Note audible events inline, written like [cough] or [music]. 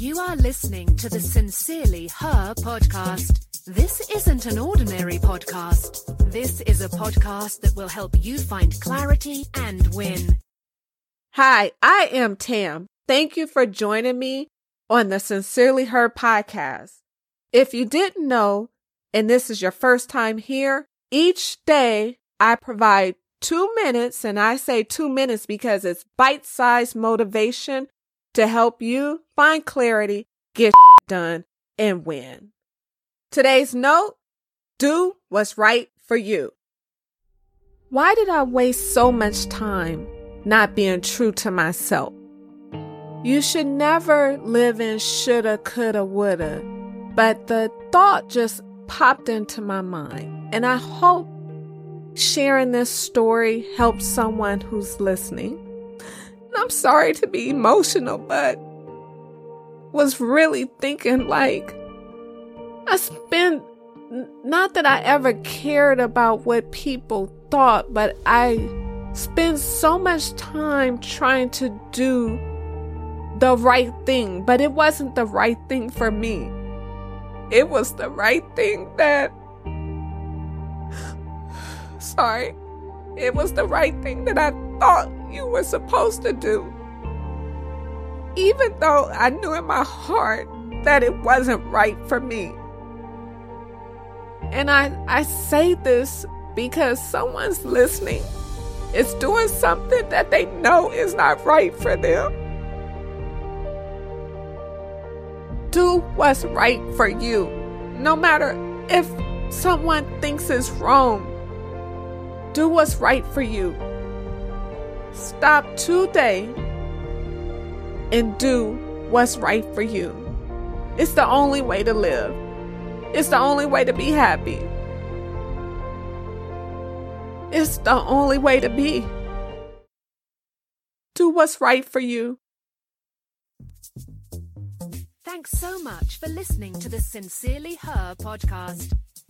You are listening to the Sincerely Her podcast. This isn't an ordinary podcast. This is a podcast that will help you find clarity and win. Hi, I am Tam. Thank you for joining me on the Sincerely Her podcast. If you didn't know, and this is your first time here, each day I provide two minutes, and I say two minutes because it's bite sized motivation to help you find clarity, get done, and win. Today's note do what's right for you. Why did I waste so much time not being true to myself? You should never live in shoulda, coulda, woulda. But the thought just popped into my mind, and I hope sharing this story helps someone who's listening. I'm sorry to be emotional, but was really thinking like I spent not that I ever cared about what people thought, but I spent so much time trying to do the right thing, but it wasn't the right thing for me. It was the right thing that [sighs] sorry. It was the right thing that I thought you were supposed to do. Even though I knew in my heart that it wasn't right for me. And I, I say this because someone's listening is doing something that they know is not right for them. Do what's right for you, no matter if someone thinks it's wrong. Do what's right for you. Stop today and do what's right for you. It's the only way to live. It's the only way to be happy. It's the only way to be. Do what's right for you. Thanks so much for listening to the Sincerely Her podcast.